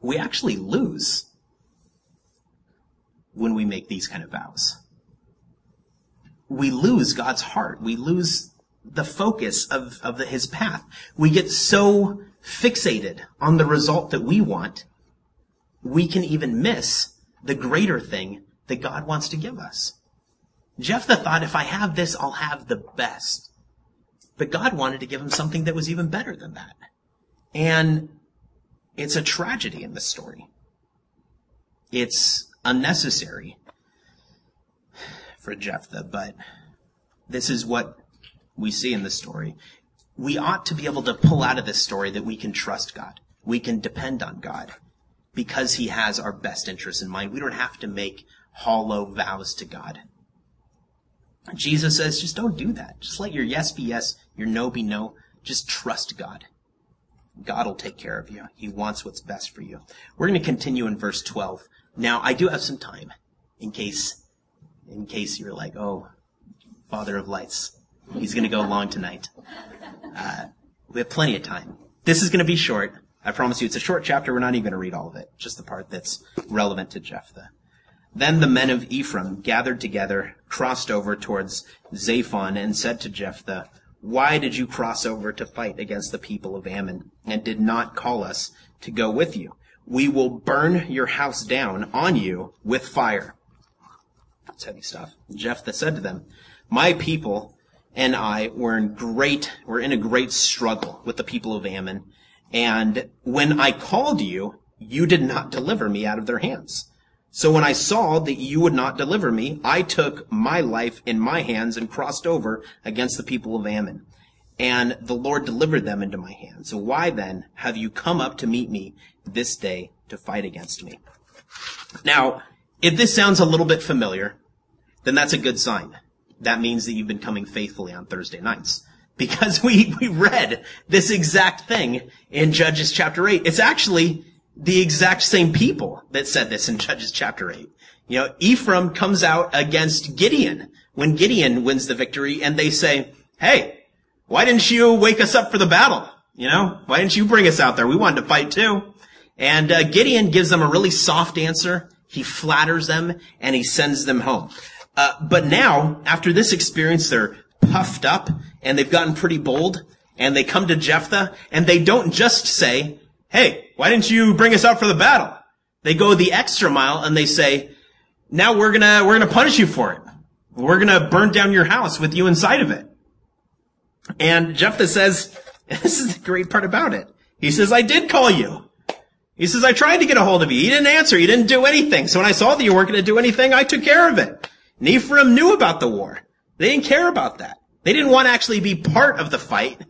We actually lose when we make these kind of vows. We lose God's heart. We lose the focus of, of the, his path. We get so fixated on the result that we want, we can even miss the greater thing that God wants to give us. Jephthah thought, if I have this, I'll have the best. But God wanted to give him something that was even better than that. And it's a tragedy in this story. It's unnecessary for Jephthah, but this is what we see in the story. We ought to be able to pull out of this story that we can trust God. We can depend on God because he has our best interests in mind. We don't have to make hollow vows to God. Jesus says, just don't do that. Just let your yes be yes, your no be no. Just trust God. God will take care of you. He wants what's best for you. We're going to continue in verse 12. Now, I do have some time in case, in case you're like, oh, Father of Lights, he's going to go long tonight. Uh, we have plenty of time. This is going to be short. I promise you, it's a short chapter. We're not even going to read all of it, just the part that's relevant to Jephthah. Then the men of Ephraim gathered together, crossed over towards Zaphon, and said to Jephthah, Why did you cross over to fight against the people of Ammon, and did not call us to go with you? We will burn your house down on you with fire. That's heavy stuff. Jephthah said to them, My people and I were in great, were in a great struggle with the people of Ammon, and when I called you, you did not deliver me out of their hands. So when I saw that you would not deliver me, I took my life in my hands and crossed over against the people of Ammon. And the Lord delivered them into my hands. So why then have you come up to meet me this day to fight against me? Now, if this sounds a little bit familiar, then that's a good sign. That means that you've been coming faithfully on Thursday nights. Because we, we read this exact thing in Judges chapter 8. It's actually the exact same people that said this in Judges chapter 8. You know, Ephraim comes out against Gideon when Gideon wins the victory and they say, hey, why didn't you wake us up for the battle? You know, why didn't you bring us out there? We wanted to fight too. And uh, Gideon gives them a really soft answer. He flatters them and he sends them home. Uh, but now, after this experience, they're puffed up and they've gotten pretty bold and they come to Jephthah and they don't just say, hey, why didn't you bring us out for the battle? They go the extra mile and they say, now we're gonna, we're gonna punish you for it. We're gonna burn down your house with you inside of it. And Jephthah says, this is the great part about it. He says, I did call you. He says, I tried to get a hold of you. You didn't answer. You didn't do anything. So when I saw that you weren't going to do anything, I took care of it. And Ephraim knew about the war. They didn't care about that. They didn't want to actually be part of the fight.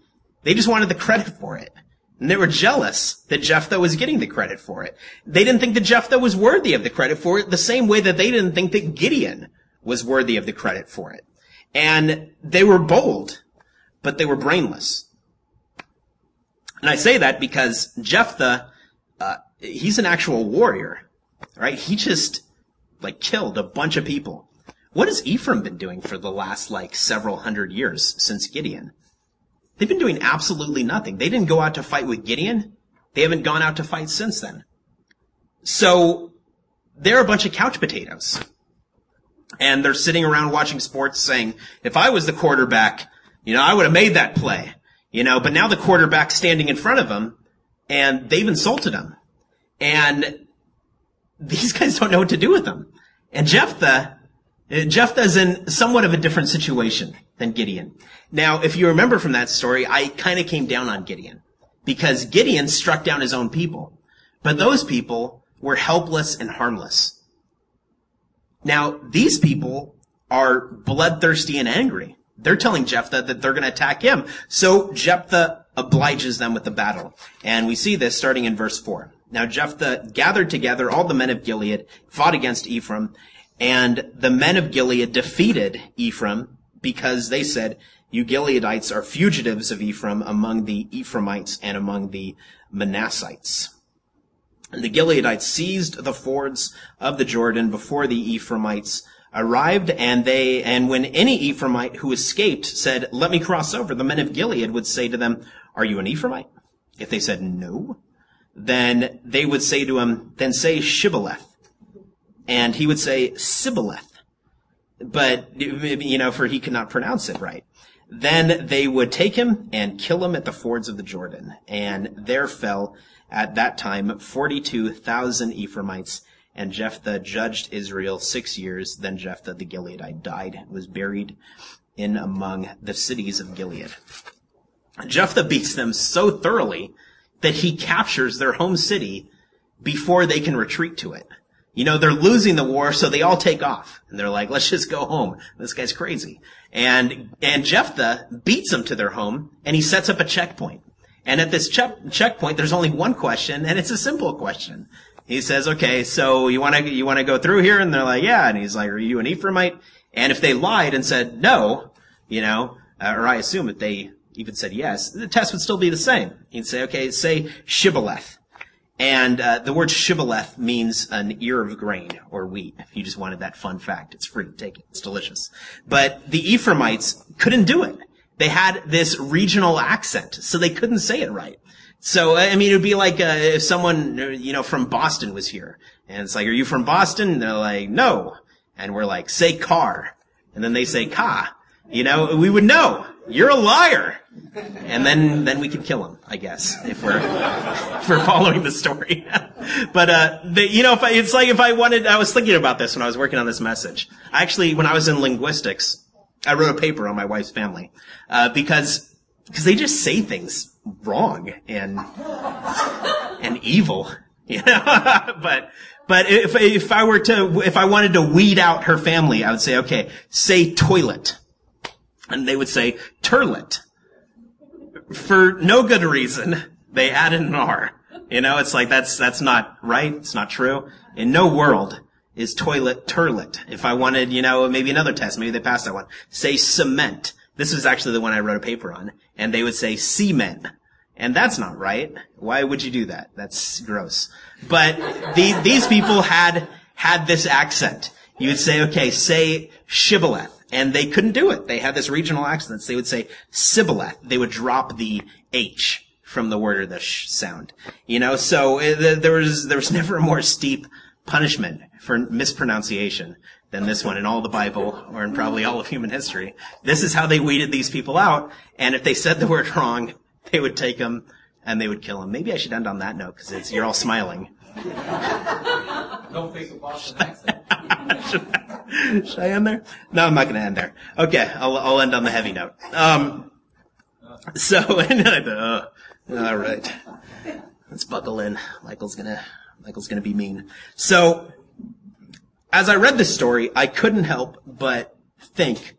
They just wanted the credit for it. And they were jealous that Jephthah was getting the credit for it. They didn't think that Jephthah was worthy of the credit for it the same way that they didn't think that Gideon was worthy of the credit for it. And they were bold, but they were brainless. And I say that because Jephthah, uh, he's an actual warrior, right? He just, like, killed a bunch of people. What has Ephraim been doing for the last, like, several hundred years since Gideon? They've been doing absolutely nothing. They didn't go out to fight with Gideon. They haven't gone out to fight since then. So they're a bunch of couch potatoes. And they're sitting around watching sports saying, if I was the quarterback, you know, I would have made that play. You know, but now the quarterback's standing in front of them and they've insulted him. And these guys don't know what to do with them. And Jephthah, Uh, Jephthah's in somewhat of a different situation than Gideon. Now, if you remember from that story, I kind of came down on Gideon because Gideon struck down his own people, but those people were helpless and harmless. Now, these people are bloodthirsty and angry. They're telling Jephthah that they're going to attack him. So Jephthah obliges them with the battle. And we see this starting in verse 4. Now Jephthah gathered together all the men of Gilead, fought against Ephraim, and the men of Gilead defeated Ephraim because they said, you Gileadites are fugitives of Ephraim among the Ephraimites and among the Manassites. And the Gileadites seized the fords of the Jordan before the Ephraimites arrived, and they, and when any Ephraimite who escaped said, let me cross over, the men of Gilead would say to them, are you an Ephraimite? If they said no, then they would say to him, then say Shibboleth. And he would say Sibboleth. But, you know, for he could not pronounce it right. Then they would take him and kill him at the fords of the Jordan. And there fell at that time 42,000 Ephraimites. And Jephthah judged Israel six years. Then Jephthah the Gileadite died, and was buried in among the cities of Gilead. Jephthah beats them so thoroughly that he captures their home city before they can retreat to it. You know, they're losing the war, so they all take off. And they're like, let's just go home. This guy's crazy. And, and Jephthah beats them to their home, and he sets up a checkpoint. And at this check, checkpoint, there's only one question, and it's a simple question. He says, okay, so you wanna, you wanna go through here? And they're like, yeah. And he's like, are you an Ephraimite? And if they lied and said no, you know, uh, or I assume if they even said yes, the test would still be the same. He'd say, okay, say Shibboleth. And uh, the word shibboleth means an ear of grain or wheat. If you just wanted that fun fact, it's free. Take it. It's delicious. But the Ephraimites couldn't do it. They had this regional accent, so they couldn't say it right. So, I mean, it would be like uh, if someone, you know, from Boston was here. And it's like, are you from Boston? And they're like, no. And we're like, say car. And then they say ka. You know, we would know. You're a liar. And then, then we could kill him, I guess, if we're, if we're following the story. but, uh, the, you know, if I, it's like if I wanted, I was thinking about this when I was working on this message. I actually, when I was in linguistics, I wrote a paper on my wife's family, uh, because, because they just say things wrong and, and evil, you know, but, but if, if I were to, if I wanted to weed out her family, I would say, okay, say toilet and they would say turlet. For no good reason, they added an R. You know, it's like that's that's not right. It's not true. In no world is toilet turlet. If I wanted, you know, maybe another test, maybe they passed that one. Say cement. This was actually the one I wrote a paper on, and they would say cement. And that's not right. Why would you do that? That's gross. But the, these people had, had this accent. You would say, okay, say shibboleth. And they couldn't do it. They had this regional accents. They would say Sibboleth. They would drop the H from the word or the sh sound. You know, so uh, there was, there was never a more steep punishment for mispronunciation than this one in all the Bible or in probably all of human history. This is how they weeded these people out. And if they said the word wrong, they would take them and they would kill them. Maybe I should end on that note because you're all smiling. Don't fake a Boston accent. Should I end there? No, I'm not going to end there. Okay, I'll, I'll end on the heavy note. Um, so, uh, all right, let's buckle in. Michael's gonna, Michael's gonna be mean. So, as I read this story, I couldn't help but think,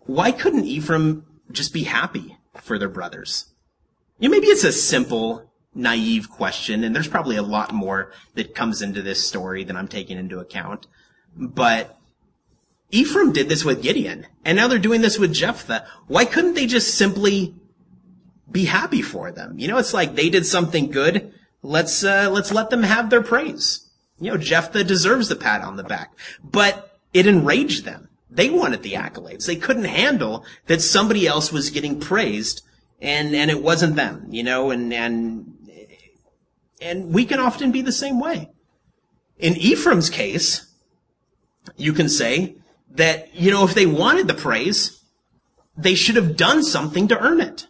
why couldn't Ephraim just be happy for their brothers? You know, maybe it's a simple, naive question, and there's probably a lot more that comes into this story than I'm taking into account. But Ephraim did this with Gideon, and now they're doing this with Jephthah. Why couldn't they just simply be happy for them? You know, it's like they did something good. Let's uh, let's let them have their praise. You know, Jephthah deserves the pat on the back, but it enraged them. They wanted the accolades. They couldn't handle that somebody else was getting praised, and and it wasn't them. You know, and and and we can often be the same way. In Ephraim's case, you can say that, you know, if they wanted the praise, they should have done something to earn it.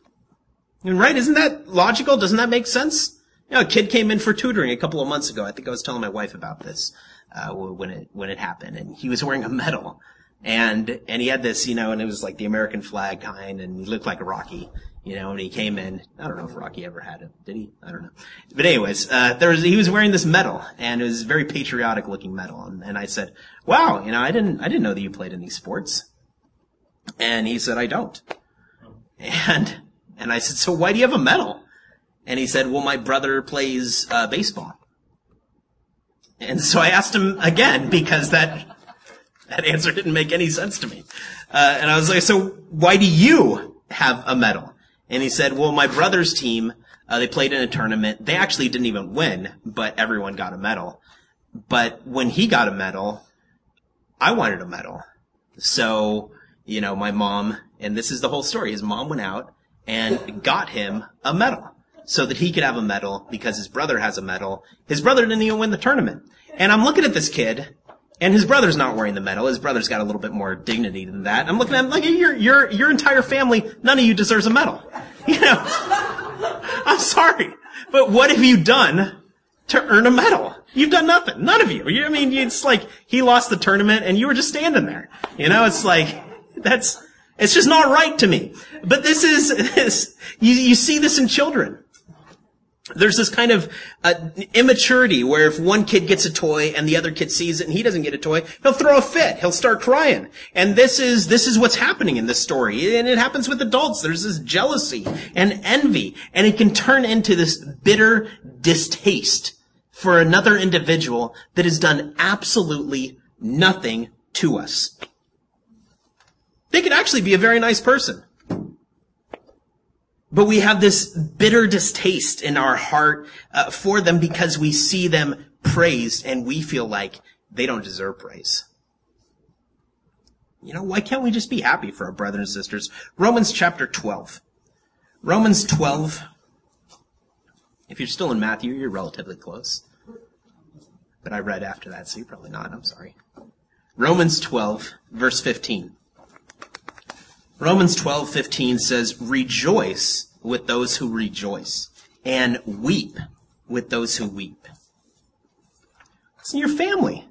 Right? Isn't that logical? Doesn't that make sense? You know, a kid came in for tutoring a couple of months ago. I think I was telling my wife about this, uh, when it, when it happened and he was wearing a medal and, and he had this, you know, and it was like the American flag kind and he looked like a Rocky you know, and he came in. I don't know if Rocky ever had it. Did he? I don't know. But anyways, uh, there was, he was wearing this medal and it was very patriotic looking medal. And, and I said, wow, you know, I didn't, I didn't know that you played in these sports. And he said, I don't. And, and I said, so why do you have a medal? And he said, well, my brother plays, uh, baseball. And so I asked him again because that, that answer didn't make any sense to me. Uh, and I was like, so why do you have a medal? And he said, well, my brother's team, uh, they played in a tournament. They actually didn't even win, but everyone got a medal. But when he got a medal, I wanted a medal. So, you know, my mom, and this is the whole story, his mom went out and got him a medal so that he could have a medal because his brother has a medal. His brother didn't even win the tournament. And I'm looking at this kid and his brother's not wearing the medal. His brother's got a little bit more dignity than that. I'm looking at him like your your your entire family. None of you deserves a medal. You know, I'm sorry, but what have you done to earn a medal? You've done nothing. None of you. you I mean, it's like he lost the tournament and you were just standing there. You know, it's like that's it's just not right to me. But this is this, you you see this in children. There's this kind of uh, immaturity where if one kid gets a toy and the other kid sees it and he doesn't get a toy, he'll throw a fit. He'll start crying. And this is, this is what's happening in this story. And it happens with adults. There's this jealousy and envy and it can turn into this bitter distaste for another individual that has done absolutely nothing to us. They could actually be a very nice person. But we have this bitter distaste in our heart uh, for them because we see them praised and we feel like they don't deserve praise. You know, why can't we just be happy for our brothers and sisters? Romans chapter 12. Romans 12. If you're still in Matthew, you're relatively close. But I read after that, so you're probably not. I'm sorry. Romans 12, verse 15. Romans 12:15 says, "Rejoice with those who rejoice, and weep with those who weep." It's in your family.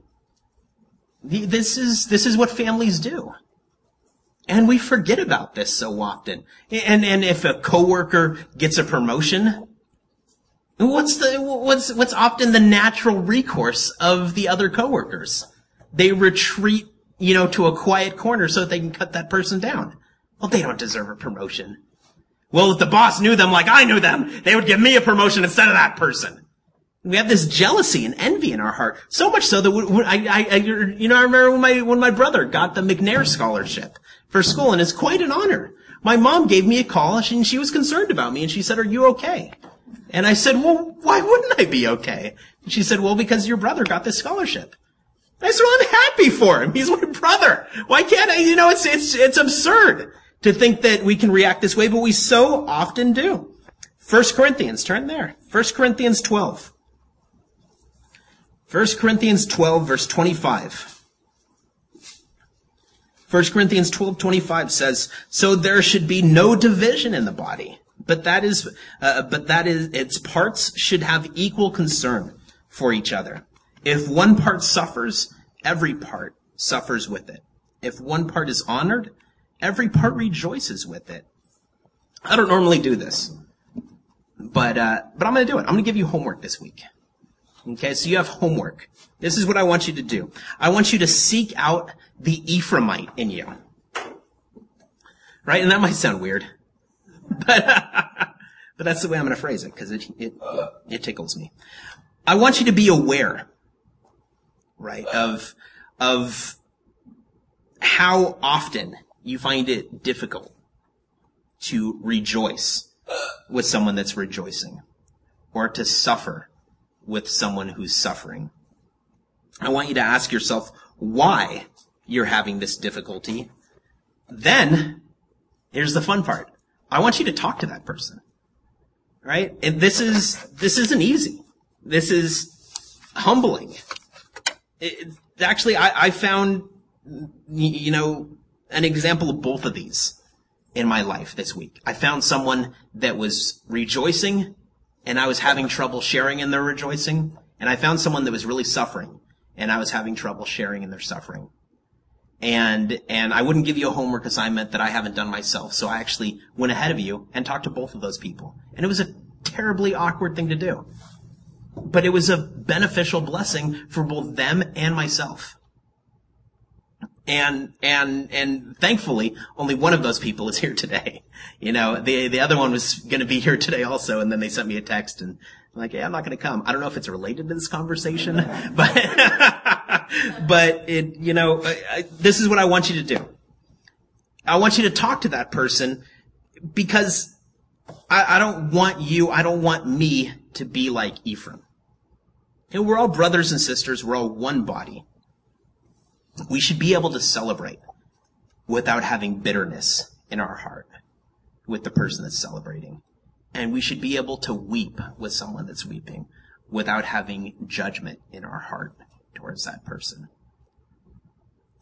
This is this is what families do. And we forget about this so often. And and if a coworker gets a promotion, what's the what's what's often the natural recourse of the other coworkers? They retreat, you know, to a quiet corner so that they can cut that person down. Well, they don't deserve a promotion. Well, if the boss knew them like I knew them, they would give me a promotion instead of that person. We have this jealousy and envy in our heart, so much so that we, I, I, you know, I remember when my when my brother got the McNair scholarship for school, and it's quite an honor. My mom gave me a call, and she was concerned about me, and she said, "Are you okay?" And I said, "Well, why wouldn't I be okay?" And she said, "Well, because your brother got this scholarship." I said, well, I'm happy for him. He's my brother. Why can't I? You know, it's it's it's absurd to think that we can react this way, but we so often do. 1 Corinthians, turn there. 1 Corinthians 12. 1 Corinthians 12, verse 25. 1 Corinthians 12, 25 says, So there should be no division in the body, but that is, uh, but that is, its parts should have equal concern for each other. If one part suffers, every part suffers with it. If one part is honored, every part rejoices with it. I don't normally do this, but uh, but I'm going to do it. I'm going to give you homework this week. Okay, so you have homework. This is what I want you to do. I want you to seek out the Ephraimite in you. Right, and that might sound weird, but but that's the way I'm going to phrase it because it, it it tickles me. I want you to be aware, right, of of how often you find it difficult to rejoice with someone that's rejoicing or to suffer with someone who's suffering. I want you to ask yourself why you're having this difficulty. Then, here's the fun part. I want you to talk to that person. Right? And this is, this isn't easy. This is humbling. It, actually, I, I found, you know, an example of both of these in my life this week. I found someone that was rejoicing and I was having trouble sharing in their rejoicing. And I found someone that was really suffering and I was having trouble sharing in their suffering. And, and I wouldn't give you a homework assignment that I haven't done myself. So I actually went ahead of you and talked to both of those people. And it was a terribly awkward thing to do. But it was a beneficial blessing for both them and myself. And, and, and thankfully, only one of those people is here today. You know, the, the other one was going to be here today also, and then they sent me a text and I'm like, yeah, I'm not going to come. I don't know if it's related to this conversation, but, but it, you know, I, I, this is what I want you to do. I want you to talk to that person because I, I don't want you, I don't want me to be like Ephraim. You know, we're all brothers and sisters. We're all one body. We should be able to celebrate without having bitterness in our heart with the person that's celebrating. And we should be able to weep with someone that's weeping without having judgment in our heart towards that person.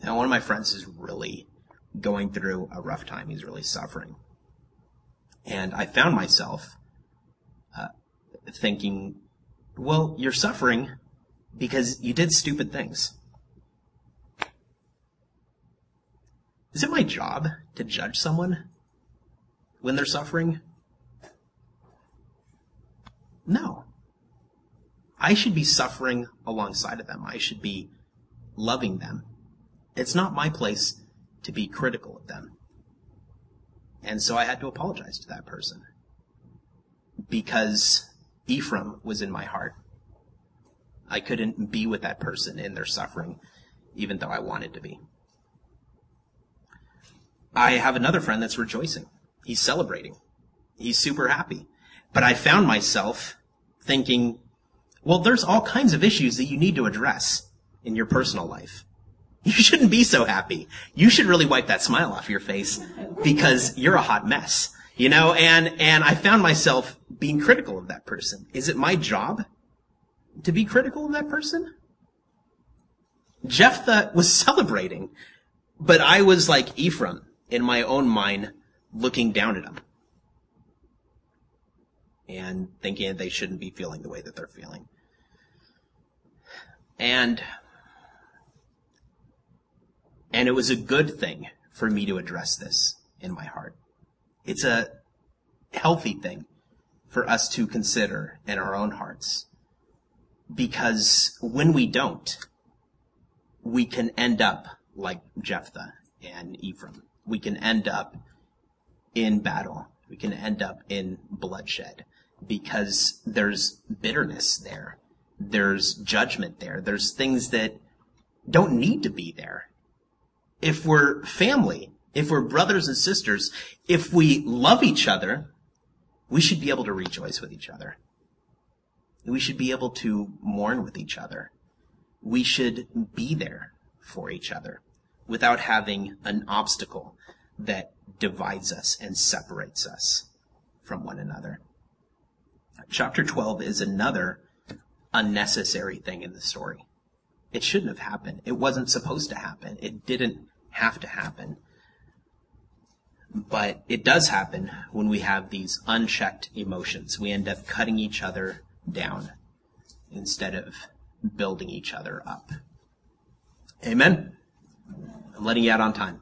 Now, one of my friends is really going through a rough time. He's really suffering. And I found myself uh, thinking, well, you're suffering because you did stupid things. Is it my job to judge someone when they're suffering? No. I should be suffering alongside of them. I should be loving them. It's not my place to be critical of them. And so I had to apologize to that person because Ephraim was in my heart. I couldn't be with that person in their suffering, even though I wanted to be. I have another friend that's rejoicing. He's celebrating. He's super happy. But I found myself thinking, well, there's all kinds of issues that you need to address in your personal life. You shouldn't be so happy. You should really wipe that smile off your face because you're a hot mess. You know, and, and I found myself being critical of that person. Is it my job to be critical of that person? Jephthah was celebrating, but I was like Ephraim in my own mind looking down at them and thinking they shouldn't be feeling the way that they're feeling. And and it was a good thing for me to address this in my heart. It's a healthy thing for us to consider in our own hearts. Because when we don't, we can end up like Jephthah and Ephraim. We can end up in battle. We can end up in bloodshed because there's bitterness there. There's judgment there. There's things that don't need to be there. If we're family, if we're brothers and sisters, if we love each other, we should be able to rejoice with each other. We should be able to mourn with each other. We should be there for each other without having an obstacle that divides us and separates us from one another. Chapter 12 is another unnecessary thing in the story. It shouldn't have happened. It wasn't supposed to happen. It didn't have to happen. But it does happen when we have these unchecked emotions. We end up cutting each other down instead of building each other up. Amen? I'm letting you out on time.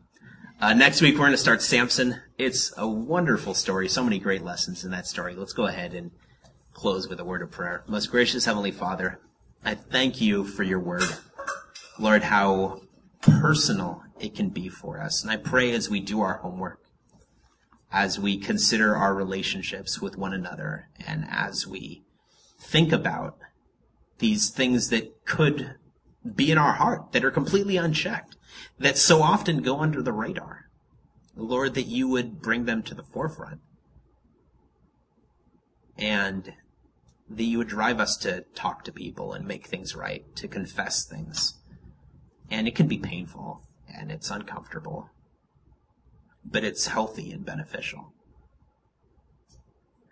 Uh, next week, we're going to start Samson. It's a wonderful story. So many great lessons in that story. Let's go ahead and close with a word of prayer. Most gracious Heavenly Father, I thank you for your word. Lord, how personal it can be for us. And I pray as we do our homework, as we consider our relationships with one another, and as we think about these things that could be in our heart, that are completely unchecked, that so often go under the radar. Lord, that you would bring them to the forefront. And that you would drive us to talk to people and make things right, to confess things. And it can be painful and it's uncomfortable, but it's healthy and beneficial.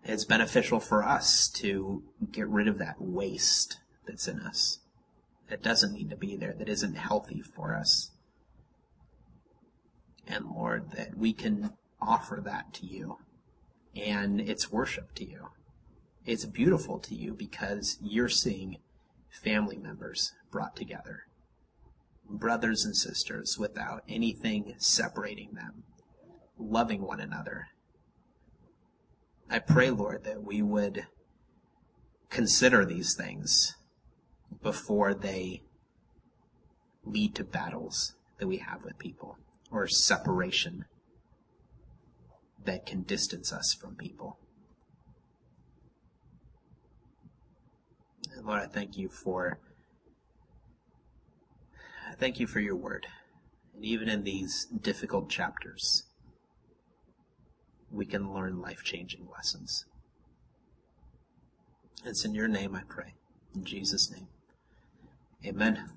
It's beneficial for us to get rid of that waste that's in us that doesn't need to be there, that isn't healthy for us. And Lord, that we can offer that to you. And it's worship to you it's beautiful to you because you're seeing family members brought together, brothers and sisters without anything separating them, loving one another. I pray, Lord, that we would consider these things before they lead to battles that we have with people or separation that can distance us from people. And Lord, I thank you for I thank you for your word. And even in these difficult chapters, we can learn life-changing lessons. It's in your name I pray. In Jesus' name. Amen.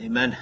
Amen.